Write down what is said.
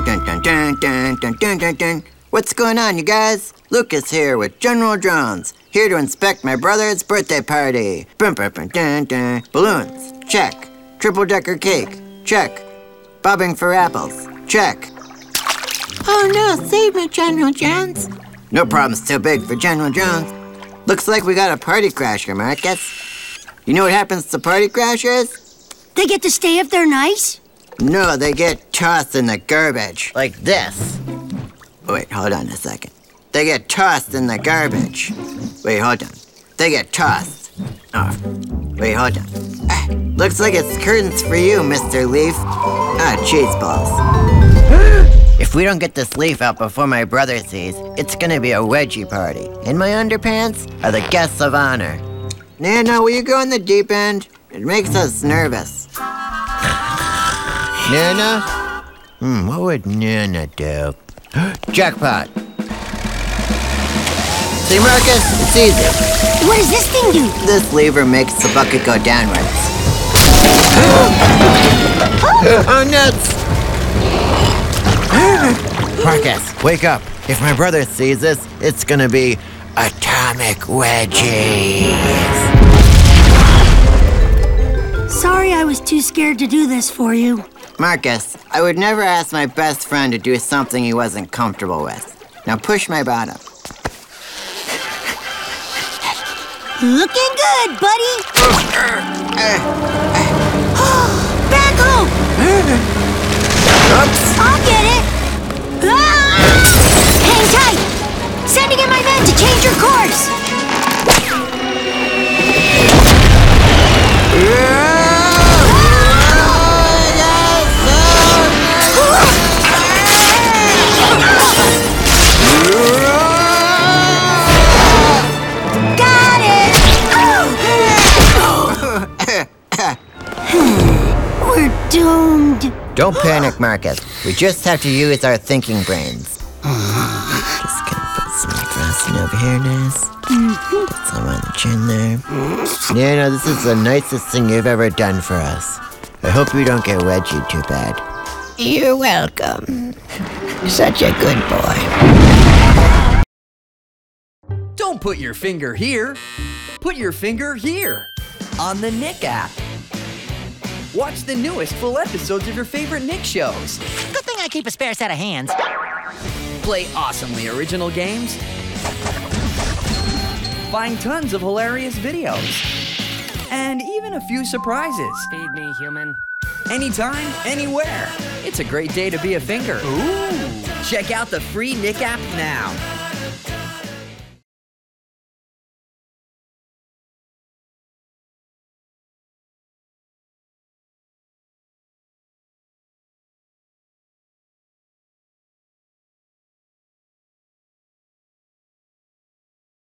dun, dun, dun, dun, dun. What's going on, you guys? Lucas here with General Jones, here to inspect my brother's birthday party. Bum, bum, bum, dun, dun. Balloons, check. Triple decker cake, check. Bobbing for apples, check. Oh no, save me, General Jones. No problem's too big for General Jones. Looks like we got a party crasher, Marcus. You know what happens to party crashers? They get to stay if they're nice? No, they get tossed in the garbage. Like this. Wait, hold on a second. They get tossed in the garbage. Wait, hold on. They get tossed. Oh, wait, hold on. Ah, looks like it's curtains for you, Mr. Leaf. Ah, cheese balls. if we don't get this leaf out before my brother sees, it's gonna be a wedgie party. And my underpants are the guests of honor. Nana, will you go in the deep end? It makes us nervous. Nana? Hmm, what would Nana do? Jackpot. See, Marcus? It's easy. What does this thing do? This lever makes the bucket go downwards. oh, nuts! Marcus, wake up. If my brother sees this, it's gonna be atomic wedgies. Sorry I was too scared to do this for you. Marcus, I would never ask my best friend to do something he wasn't comfortable with. Now push my bottom. Looking good, buddy. Back doomed. Don't panic, Marcus. We just have to use our thinking brains. Ah. Just gonna put some frosting over here, Ness. Mm-hmm. Put some on the chin there. Yeah, no, this is the nicest thing you've ever done for us. I hope you don't get wedgie too bad. You're welcome. Such a good boy. Don't put your finger here. Put your finger here on the Nick app. Watch the newest full episodes of your favorite Nick shows. Good thing I keep a spare set of hands. Play awesomely original games. Find tons of hilarious videos. And even a few surprises. Feed me, human. Anytime, anywhere. It's a great day to be a finger. Ooh. Check out the free Nick app now.